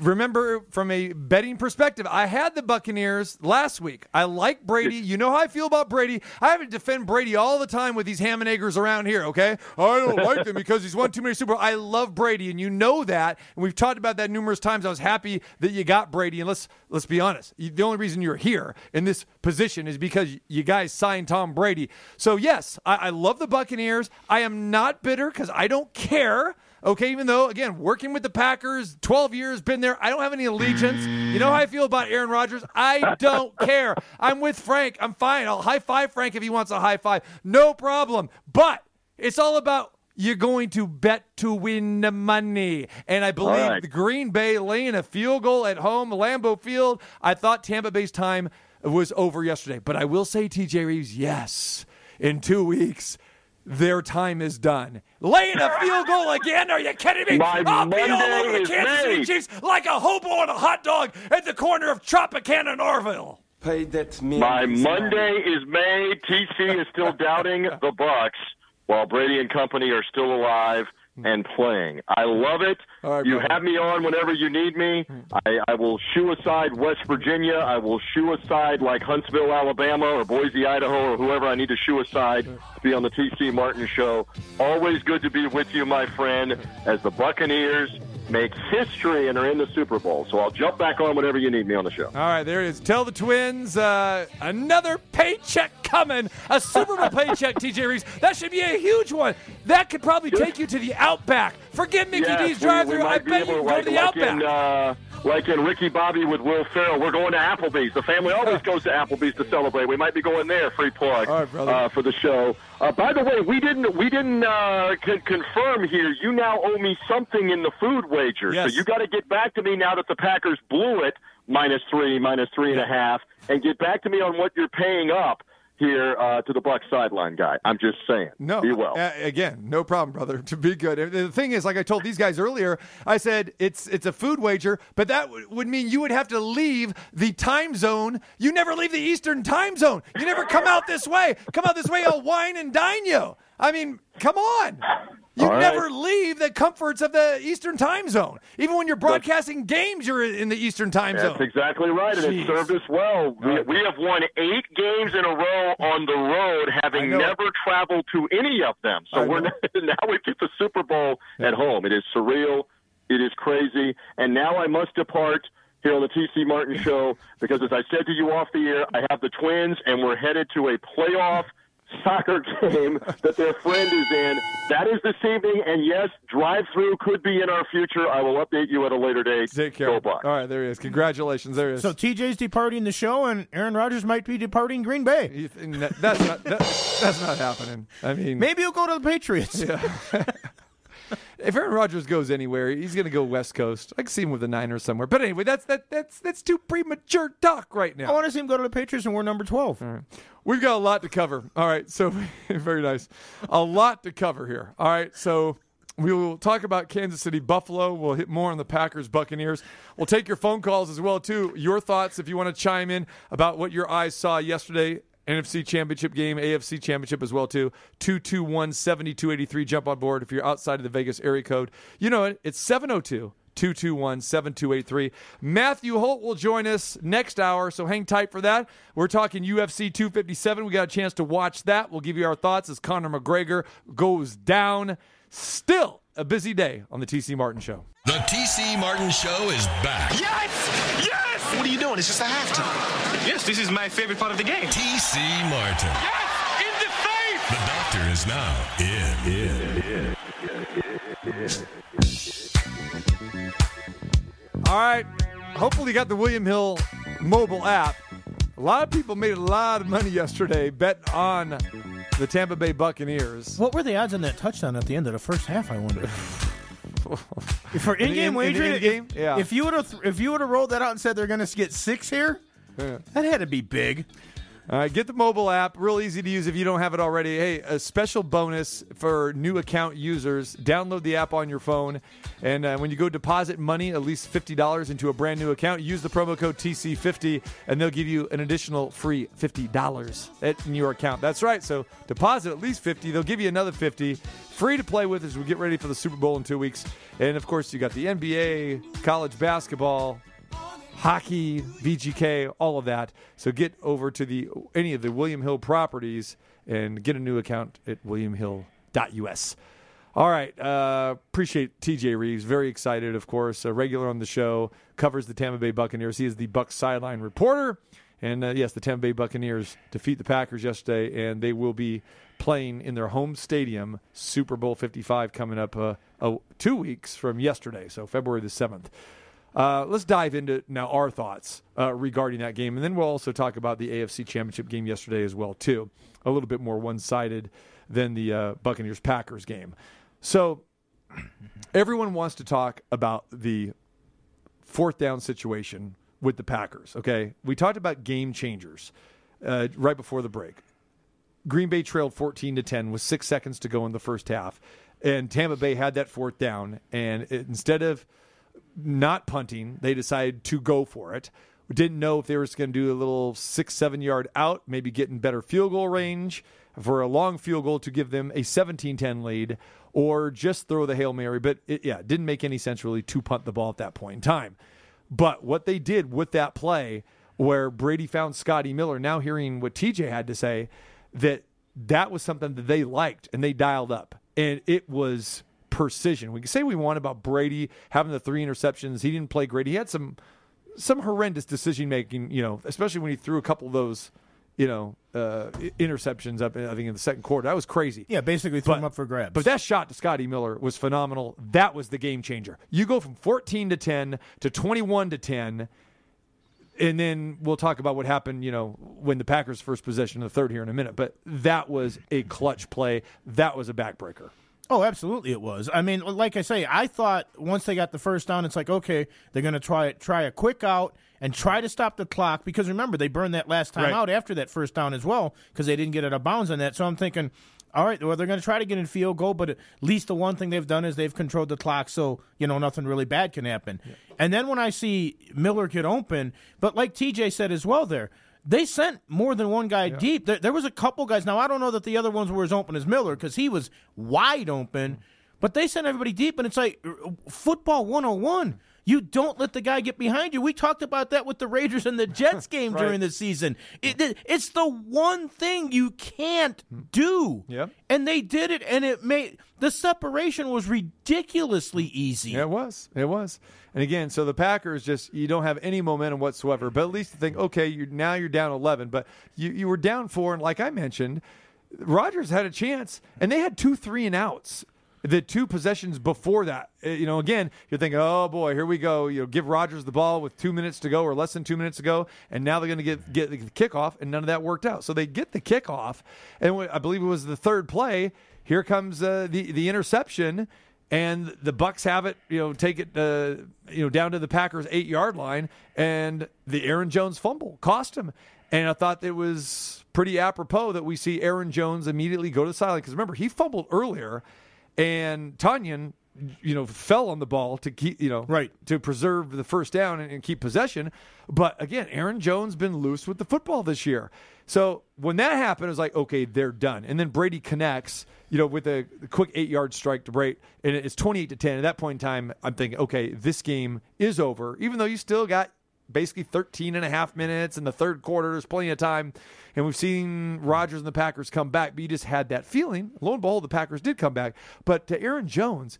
remember from a betting perspective, I had the Buccaneers last week. I like Brady. You know how I feel about Brady. I have to defend Brady all the time with these ham and eggers around here. Okay, I don't like them because he's won too many Super. Bowl. I love Brady, and you know that. And we've talked about that numerous times. I was happy that you got Brady. And let's let's be honest. The only reason you're here in this position is because you guys signed Tom Brady. So yes, I, I love the Buccaneers. I am not bitter because I don't care. Okay, even though again, working with the Packers, 12 years, been there, I don't have any allegiance. You know how I feel about Aaron Rodgers? I don't care. I'm with Frank. I'm fine. I'll high five Frank if he wants a high five. No problem. But it's all about you're going to bet to win the money. And I believe right. the Green Bay laying a field goal at home, Lambeau Field. I thought Tampa Bay's time was over yesterday. But I will say, TJ Rives, yes, in two weeks, their time is done. Laying a field goal again? Are you kidding me? My I'll be all over the is Kansas City. Chiefs like a hobo on a hot dog at the corner of Tropicana and Orville. Pay that millions My money. Monday is made. TC is still doubting the Bucs, while Brady and company are still alive and playing. I love it. Right, you brother. have me on whenever you need me. I, I will shoo aside West Virginia. I will shoo aside like Huntsville, Alabama, or Boise, Idaho, or whoever I need to shoo aside to be on the TC Martin show. Always good to be with you, my friend, as the Buccaneers make history and are in the Super Bowl. So I'll jump back on whenever you need me on the show. All right, there it is. Tell the Twins uh, another paycheck coming. A Super Bowl paycheck, TJ Rives. That should be a huge one. That could probably take you to the Outback. Forget Mickey Yes, D's drive we through. I bet you can go to the like Outback. In, uh, like in Ricky Bobby with Will Ferrell, we're going to Applebee's. The family always goes to Applebee's to celebrate. We might be going there. Free plug right, uh, for the show. Uh, by the way, we didn't we didn't uh, con- confirm here. You now owe me something in the food wager, Yes. so you got to get back to me now that the Packers blew it minus three, minus three and a half, and get back to me on what you're paying up here uh, to the Buck sideline guy. I'm just saying. No, be well. uh, again, no problem, brother. To be good. The thing is, like I told these guys earlier, I said it's it's a food wager, but that w- would mean you would have to leave the time zone. You never leave the Eastern time zone. You never come out this way. Come out this way, I'll wine and dine you. I mean, come on. You All right. never leave the comforts of the Eastern time zone. Even when you're broadcasting games, you're in the Eastern time That's zone. That's exactly right, and Jeez. it served us well. We, we have won eight games in a row on the road, having never traveled to any of them. So we're now we get the Super Bowl at home. It is surreal. It is crazy. And now I must depart here on the TC Martin Show because, as I said to you off the air, I have the Twins, and we're headed to a playoff soccer game that their friend is in. That is this evening, and yes, drive-through could be in our future. I will update you at a later date. Take care. Go All right, there he is. Congratulations. There he is. So TJ's departing the show, and Aaron Rodgers might be departing Green Bay. You think that- that's not that, that's not happening. I mean, Maybe he'll go to the Patriots. if Aaron Rodgers goes anywhere, he's going to go West Coast. I can see him with the Niners somewhere. But anyway, that's that that's that's too premature talk right now. I want to see him go to the Patriots, and we're number 12. We've got a lot to cover. All right, so very nice. A lot to cover here. All right, so we will talk about Kansas City Buffalo. We'll hit more on the Packers Buccaneers. We'll take your phone calls as well too. Your thoughts if you want to chime in about what your eyes saw yesterday. NFC Championship game, AFC Championship as well too. 221-7283 jump on board if you're outside of the Vegas area code. You know it. It's 702 221 7283. Matthew Holt will join us next hour, so hang tight for that. We're talking UFC 257. We got a chance to watch that. We'll give you our thoughts as Conor McGregor goes down. Still a busy day on the TC Martin Show. The TC Martin Show is back. Yes! Yes! What are you doing? It's just a halftime. Yes, this is my favorite part of the game. TC Martin. Yes! In the face! The doctor is now in. in. All right. Hopefully, you got the William Hill mobile app. A lot of people made a lot of money yesterday betting on the Tampa Bay Buccaneers. What were the odds on that touchdown at the end of the first half? I wonder. For In in-game in- in wagering, in-game? if, Yeah. if you would have if you would have rolled that out and said they're going to get six here, that had to be big. Get the mobile app. Real easy to use if you don't have it already. Hey, a special bonus for new account users. Download the app on your phone. And uh, when you go deposit money, at least $50 into a brand new account, use the promo code TC50 and they'll give you an additional free $50 at- in your account. That's right. So deposit at least 50 They'll give you another 50 Free to play with as we get ready for the Super Bowl in two weeks. And of course, you got the NBA, college basketball, hockey, VGK, all of that. So get over to the any of the William Hill properties and get a new account at williamhill.us. All right. Uh, appreciate TJ Rives. Very excited, of course. A regular on the show, covers the Tampa Bay Buccaneers. He is the Buck sideline reporter. And uh, yes, the Tampa Bay Buccaneers defeat the Packers yesterday, and they will be playing in their home stadium, Super Bowl 55, coming up uh, two weeks from yesterday, so February the 7th. Uh, let's dive into now our thoughts uh, regarding that game, and then we'll also talk about the AFC Championship game yesterday as well, too. A little bit more one-sided than the uh, Buccaneers Packers game. So everyone wants to talk about the fourth down situation with the Packers. Okay, we talked about game changers uh, right before the break. Green Bay trailed 14 to 10 with six seconds to go in the first half, and Tampa Bay had that fourth down. And it, instead of not punting, they decided to go for it. We didn't know if they were going to do a little six, seven yard out, maybe getting better field goal range for a long field goal to give them a 17 10 lead, or just throw the Hail Mary. But it, yeah, it didn't make any sense really to punt the ball at that point in time. But what they did with that play, where Brady found Scotty Miller, now hearing what TJ had to say, that that was something that they liked and they dialed up. And it was precision. We can say we want about Brady having the three interceptions. He didn't play great. He had some some horrendous decision making. You know, especially when he threw a couple of those. You know, uh, interceptions up. I think in the second quarter, that was crazy. Yeah, basically threw him up for grabs. But that shot to Scotty Miller was phenomenal. That was the game changer. You go from 14 to 10 to 21 to 10, and then we'll talk about what happened, you know, when the Packers first possession in the third here in a minute. But that was a clutch play. That was a backbreaker. Oh, absolutely, it was. I mean, like I say, I thought once they got the first down, it's like okay, they're going to try try a quick out and try to stop the clock because remember they burned that last time Right. out after that first down as well because they didn't get out of bounds on that. So I'm thinking, all right, well they're going to try to get in field goal, but at least the one thing they've done is they've controlled the clock, so you know nothing really bad can happen. And then when I see Miller get open, but like TJ said as well, there. They sent more than one guy deep. There, there was a couple guys. Now I don't know that the other ones were as open as Miller because he was wide open. But they sent everybody deep, and it's like uh, football 101. You don't let the guy get behind you. We talked about that with the Raiders and the Jets game during the season. It, it- it's the one thing you can't do. Yep. And they did it, and it made the separation was ridiculously easy. Yeah, it was. It was. And again, so the Packers just you don't have any momentum whatsoever. But at least you think, okay, you're now you're down eleven, but you, you were down four, and like I mentioned, Rodgers had a chance, and they had two three and outs. The two possessions before that, Uh, you know, again, you're thinking, oh boy, here we go. You know, give Rodgers the ball with two minutes to go or less than two minutes to go, and now they're going to get get the kickoff, and none of that worked out. So they get the kickoff, and I believe it was the third play. Here comes uh, the the interception, and the Bucs have it. You know, take it. Uh, you know, down to the Packers eight yard line, and the Aaron Jones fumble cost him. And I thought it was pretty apropos that we see Aaron Jones immediately go to the sideline because remember he fumbled earlier, and Tonyan, you know, fell on the ball to keep you know Right. to preserve the first down and, and keep possession. But again, Aaron Jones been loose with the football this year. So when that happened, it was like, okay, they're done. And then Brady connects, you know, with a quick eight yard strike to Brate, and it's 28 to 10. At that point in time, I'm thinking, okay, this game is over, even though you still got basically 13 and a half minutes in the third quarter. There's plenty of time. And we've seen Rodgers and the Packers come back, but you just had that feeling. Lo and behold, the Packers did come back. But to Aaron Jones,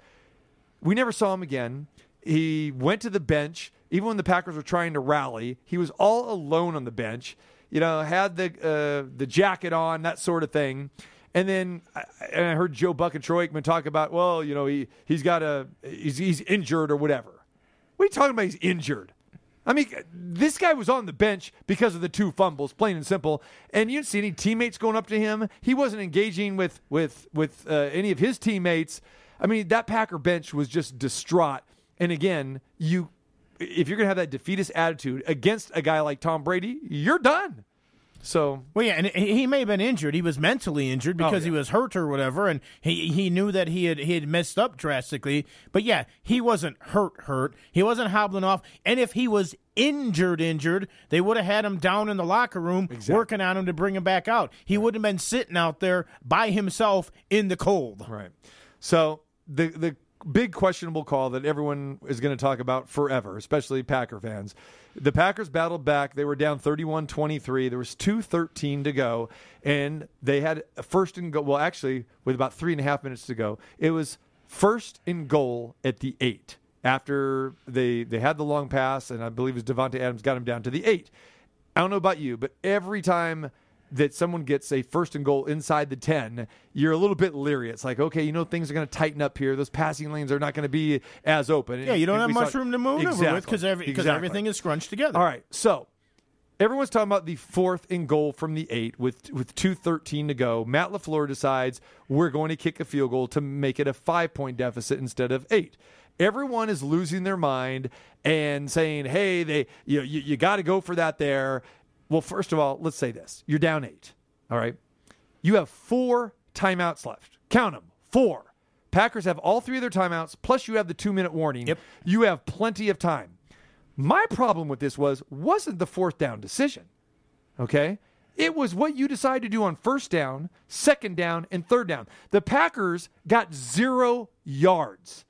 we never saw him again. He went to the bench, even when the Packers were trying to rally. He was all alone on the bench. You know, had the uh, the jacket on, that sort of thing. And then I, and I heard Joe Buck and Troy Aikman talk about, well, you know, he he's got a he's, he's injured or whatever. What are you talking about? He's injured. I mean, this guy was on the bench because of the two fumbles, plain and simple. And you didn't see any teammates going up to him. He wasn't engaging with with with uh, any of his teammates. I mean, that Packer bench was just distraught. And again, you if you're gonna have that defeatist attitude against a guy like Tom Brady, you're done. So Well, yeah, and he he may have been injured. He was mentally injured oh, because he yeah. was hurt or whatever, and he he knew that he had he had messed up drastically. But yeah, he wasn't hurt hurt. He wasn't hobbling off. And if he was injured injured, they would have had him down in the locker room working on him to bring him back out. He wouldn't have been sitting out there by himself in the cold. Right. So the the big questionable call that everyone is going to talk about forever, especially Packer fans. The Packers battled back. They were down 31-23. There was 2.13 to go, and they had a first and goal. Well, actually, with about three and a half minutes to go, it was first and goal at the eight. After they they had the long pass, and I believe it was Davante Adams got him down to the eight. I don't know about you, but every time that someone gets a first and goal inside the 10, you're a little bit leery. It's like, okay, you know, things are going to tighten up here. Those passing lanes are not going to be as open. Yeah, you don't And have we saw- much room to move exactly. with because every, Exactly. everything is scrunched together. All right, so everyone's talking about the fourth and goal from the eight with with two thirteen to go. Matt LaFleur decides we're going to kick a field goal to make it a five point deficit instead of eight. Everyone is losing their mind and saying, "Hey, they you you, you got to go for that there." Well, first of all, let's say this: you're down eight. All right, you have four timeouts left. Count them, four. Packers have all three of their timeouts, plus you have the two minute warning. Yep. You have plenty of time. My problem with this was wasn't the fourth down decision. Okay? It was what you decide to do on first down, second down, and third down. The Packers got zero yards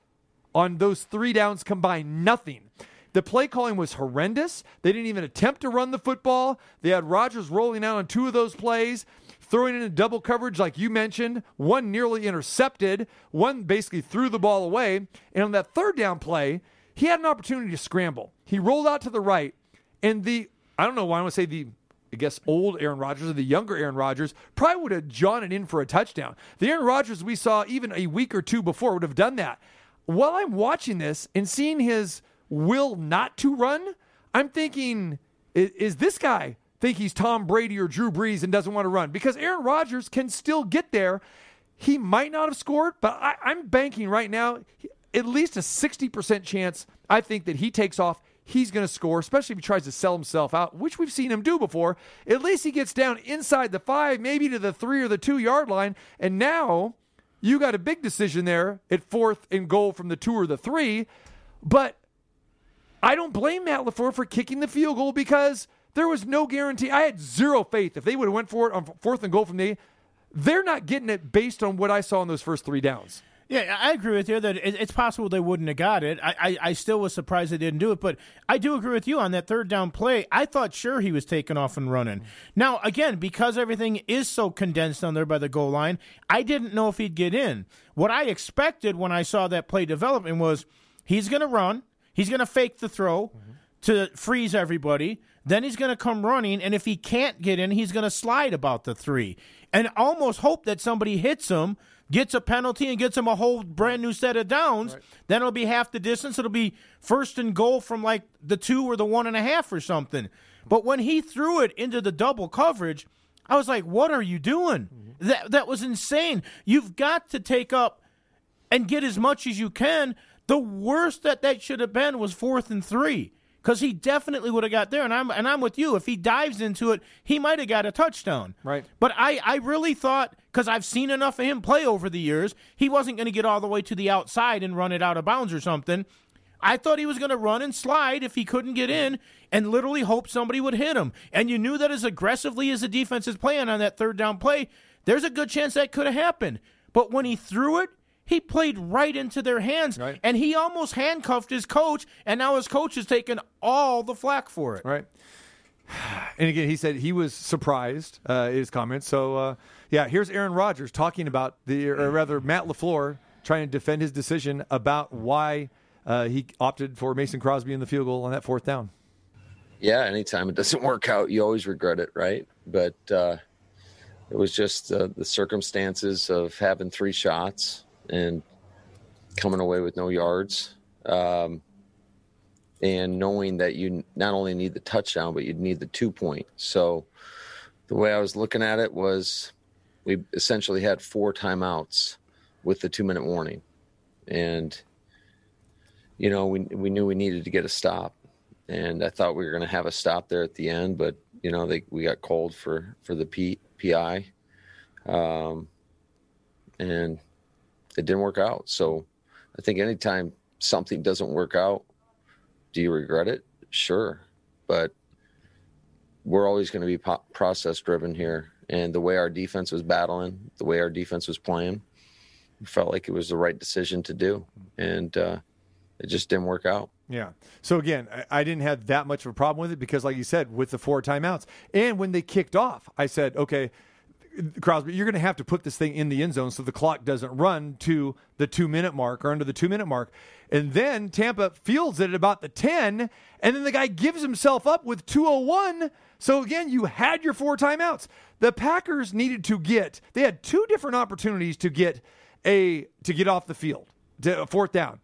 on those three downs combined. Nothing. The play calling was horrendous. They didn't even attempt to run the football. They had Rodgers rolling out on two of those plays. throwing in a double coverage, like you mentioned, one nearly intercepted, one basically threw the ball away. And on that third down play, he had an opportunity to scramble. He rolled out to the right, and the, I don't know why I want to say the, I guess, old Aaron Rodgers or the younger Aaron Rodgers probably would have it in for a touchdown. The Aaron Rodgers we saw even a week or two before would have done that. While I'm watching this and seeing his will not to run, I'm thinking, is, is this guy think he's Tom Brady or Drew Brees and doesn't want to run? Because Aaron Rodgers can still get there. He might not have scored, but I, I'm banking right now at least a 60% chance I think that he takes off. He's going to score, especially if he tries to sell himself out, which we've seen him do before. At least he gets down inside the five, maybe to the three or the two yard line. And now you got a big decision there at fourth and goal from the two or the three. But I don't blame Matt LaFleur for kicking the field goal because there was no guarantee. I had zero faith if they would have went for it on fourth and goal from the. They're not getting it based on what I saw in those first three downs. Yeah, I agree with you that it's possible they wouldn't have got it. I, I, I still was surprised they didn't do it, but I do agree with you on that third down play. I thought sure he was taking off and running. Now, again, because everything is so condensed on there by the goal line, I didn't know if he'd get in. What I expected when I saw that play developing was he's going to run, he's going to fake the throw to freeze everybody. Then he's going to come running, and if he can't get in, he's going to slide about the three and almost hope that somebody hits him, gets a penalty, and gets him a whole brand new set of downs. Then it'll be half the distance. It'll be first and goal from like the two or the one and a half or something. But when he threw it into the double coverage, I was like, "What are you doing? Mm-hmm. That that was insane. You've got to take up and get as much as you can. The worst that that should have been was fourth and three because he definitely would have got there. And I'm and I'm with you. If he dives into it, he might have got a touchdown. Right. But I I really thought because I've seen enough of him play over the years, he wasn't going to get all the way to the outside and run it out of bounds or something. I thought he was going to run and slide if he couldn't get in and literally hope somebody would hit him. And you knew that as aggressively as the defense is playing on that third down play, there's a good chance that could have happened. But when he threw it, he played right into their hands Right. and he almost handcuffed his coach and now his coach is taking all the flack for it. Right. And again, he said he was surprised uh, his comments. So, uh, yeah, here's Aaron Rodgers talking about the, or rather, Matt LaFleur trying to defend his decision about why uh, he opted for Mason Crosby in the field goal on that fourth down. yeah, anytime it doesn't work out, you always regret it, right? But uh, it was just uh, the circumstances of having three shots and coming away with no yards, um, and knowing that you not only need the touchdown, but you need the two point. So the way I was looking at it was, we essentially had four timeouts with the two minute warning, and you know we we knew we needed to get a stop. And I thought we were going to have a stop there at the end, but you know they we got called for for the P, PI, um, and it didn't work out. So I think anytime something doesn't work out, do you regret it? Sure, but we're always going to be po- process driven here, and the way our defense was battling, the way our defense was playing, felt like it was the right decision to do, and uh, it just didn't work out. Yeah. So again, I didn't have that much of a problem with it because, like you said, with the four timeouts, and when they kicked off, I said, okay, Crosby, you're going to have to put this thing in the end zone so the clock doesn't run to the two minute mark or under the two minute mark. And then Tampa fields it at about the 10, and then the guy gives himself up with 201. So again, you had your four timeouts. The Packers needed to get, they had two different opportunities to get a to get off the field, to, fourth down.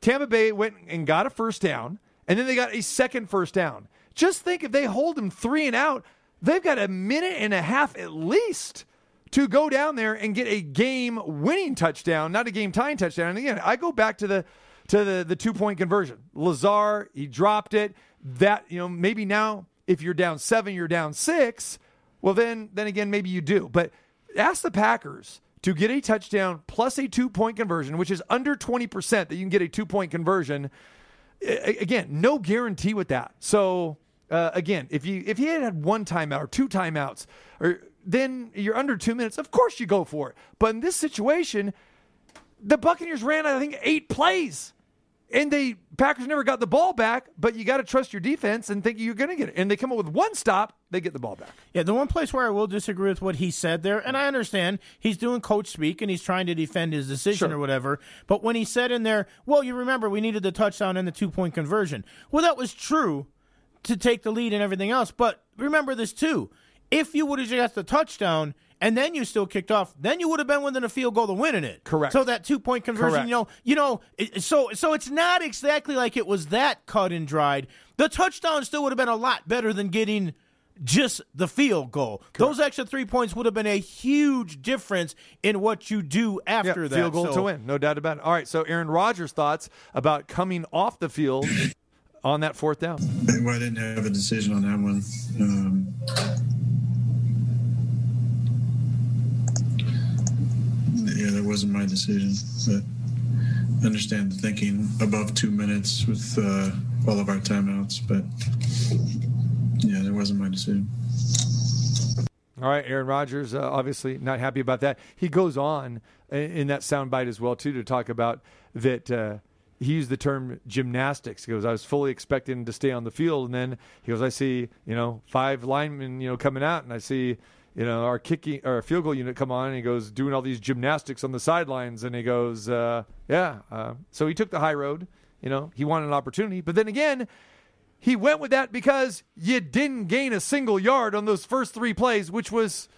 Tampa Bay went and got a first down, and then they got a second first down. Just think if they hold them three and out, they've got a minute and a half at least to go down there and get a game winning touchdown, not a game tying touchdown. And again, I go back to the to the, the two point conversion. Lazar, he dropped it. That, you know, maybe now if you're down seven, you're down six. Well, then then again, maybe you do. But ask the Packers to get a touchdown plus a two point conversion, which is under 20% that you can get a two point conversion. A- Again, no guarantee with that. So uh, again, if you if you had had one timeout or two timeouts, or then you're under two minutes, of course you go for it. But in this situation, the Buccaneers ran, I think, eight plays. and the Packers never got the ball back, but you got to trust your defense and think you're going to get it. And they come up with one stop, they get the ball back. Yeah, the one place where I will disagree with what he said there, and I understand he's doing coach speak and he's trying to defend his decision Sure. or whatever. But when he said in there, well, you remember we needed the touchdown and the two point conversion. Well, that was true to take the lead and everything else. But remember this too: if you would have just got the touchdown and then you still kicked off, then you would have been within a field goal to winning it. Correct. So that two point conversion, Correct. you know, you know, so so it's not exactly like it was that cut and dried. The touchdown still would have been a lot better than getting just the field goal. Those extra three points would have been a huge difference in what you do after Yeah, that. field goal So- to win, no doubt about it. All right, so Aaron Rodgers' thoughts about coming off the field on that fourth down. Well, I didn't have a decision on that one. Um, yeah, that wasn't my decision, but I understand the thinking above two minutes with uh, all of our timeouts. But yeah, that wasn't my decision. All right, Aaron Rodgers, uh, obviously not happy about that. He goes on in that soundbite as well too to talk about that. Uh, he used the term gymnastics. He goes, I was fully expecting to stay on the field, and then he goes, I see, you know, five linemen, you know, coming out, and I see, you know, our kicking or our field goal unit come on, and he goes doing all these gymnastics on the sidelines, and he goes, uh, yeah. Uh, so he took the high road. You know, he wanted an opportunity, but then again, he went with that because you didn't gain a single yard on those first three plays, which was,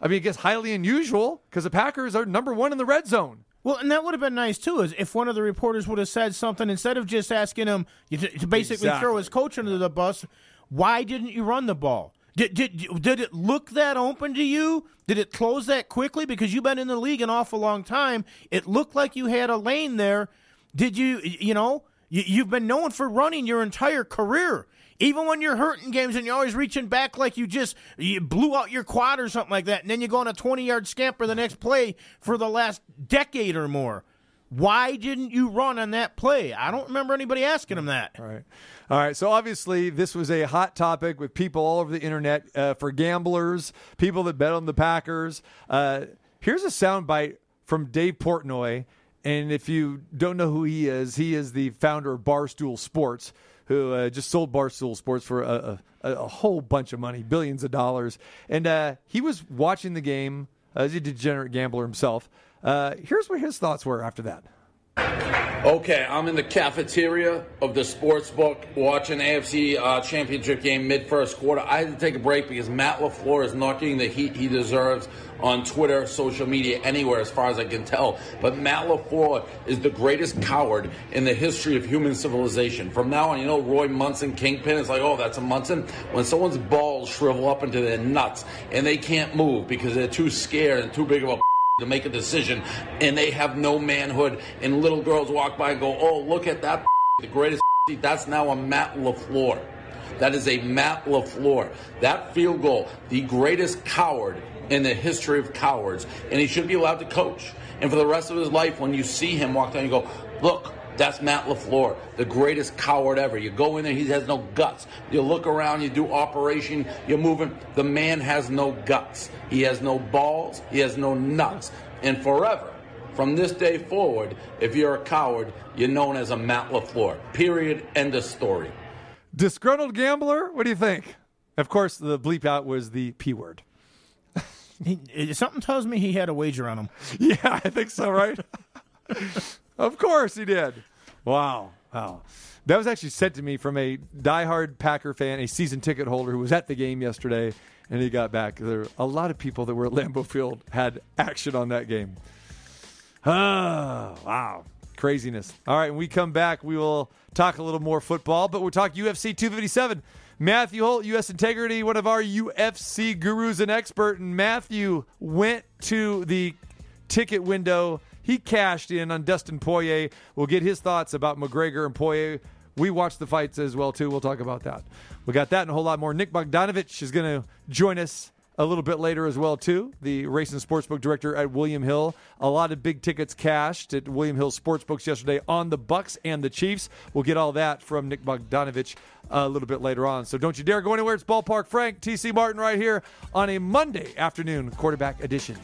I mean, I guess highly unusual because the Packers are number one in the red zone. Well, and that would have been nice too, is if one of the reporters would have said something instead of just asking him to, basically Exactly. throw his coach under the bus. Why didn't you run the ball? Did, did did it look that open to you? Did it close that quickly? Because you've been in the league an awful long time. It looked like you had a lane there. Did you? You know, you, you've been known for running your entire career. Even when you're hurting games and you're always reaching back like you just you blew out your quad or something like that, and then you go on a 20 yard scamper the next play for the last decade or more. Why didn't you run on that play? I don't remember anybody asking him that. All right. All right. So obviously, this was a hot topic with people all over the internet uh, for gamblers, people that bet on the Packers. Uh, here's a soundbite from Dave Portnoy. And if you don't know who he is, he is the founder of Barstool Sports, who uh, just sold Barstool Sports for a, a, a whole bunch of money, billions of dollars. And uh, he was watching the game as a degenerate gambler himself. Uh, here's what his thoughts were after that. Okay, I'm in the cafeteria of the sports book watching AFC uh, Championship game mid first quarter. I had to take a break because Matt LaFleur is not getting the heat he deserves on Twitter, social media, anywhere as far as I can tell. But Matt LaFleur is the greatest coward in the history of human civilization. From now on, you know, Roy Munson, Kingpin, it's like, oh, that's a Munson. When someone's balls shrivel up into their nuts and they can't move because they're too scared and too big of a to make a decision and they have no manhood and little girls walk by and go oh look at that the greatest that's now a matt lafleur. That is a matt lafleur. That field goal the greatest coward in the history of cowards and he should be allowed to coach. And for the rest of his life when you see him walk down you go look that's Matt LaFleur, the greatest coward ever. You go in there, he has no guts. You look around, you do operation, you're moving. The man has no guts. He has no balls, he has no nuts. And forever, from this day forward, if you're a coward, you're known as a Matt LaFleur. Period. End of story. Disgruntled gambler? What do you think? Of course, the bleep out was the P word. He, something tells me he had a wager on him. Yeah, I think so, right? of course he did. Wow. Wow. That was actually sent to me from a diehard Packer fan, a season ticket holder who was at the game yesterday, and he got back. There were a lot of people that were at Lambeau Field had action on that game. Ah, wow. Craziness. All right, when we come back, we will talk a little more football, but we'll talk UFC 257. Matthew Holt, U.S. Integrity, one of our UFC gurus and expert. And Matthew went to the ticket window. He cashed in on Dustin Poirier. We'll get his thoughts about McGregor and Poirier. We watched the fights as well, too. We'll talk about that. We got that and a whole lot more. Nick Bogdanovich is going to join us a little bit later as well too. The race and sportsbook director at William Hill. A lot of big tickets cashed at William Hill Sportsbooks yesterday on the Bucs and the Chiefs. We'll get all that from Nick Bogdanovich a little bit later on. So don't you dare go anywhere. It's Ballpark Frank, TC Martin right here on a Monday afternoon quarterback edition.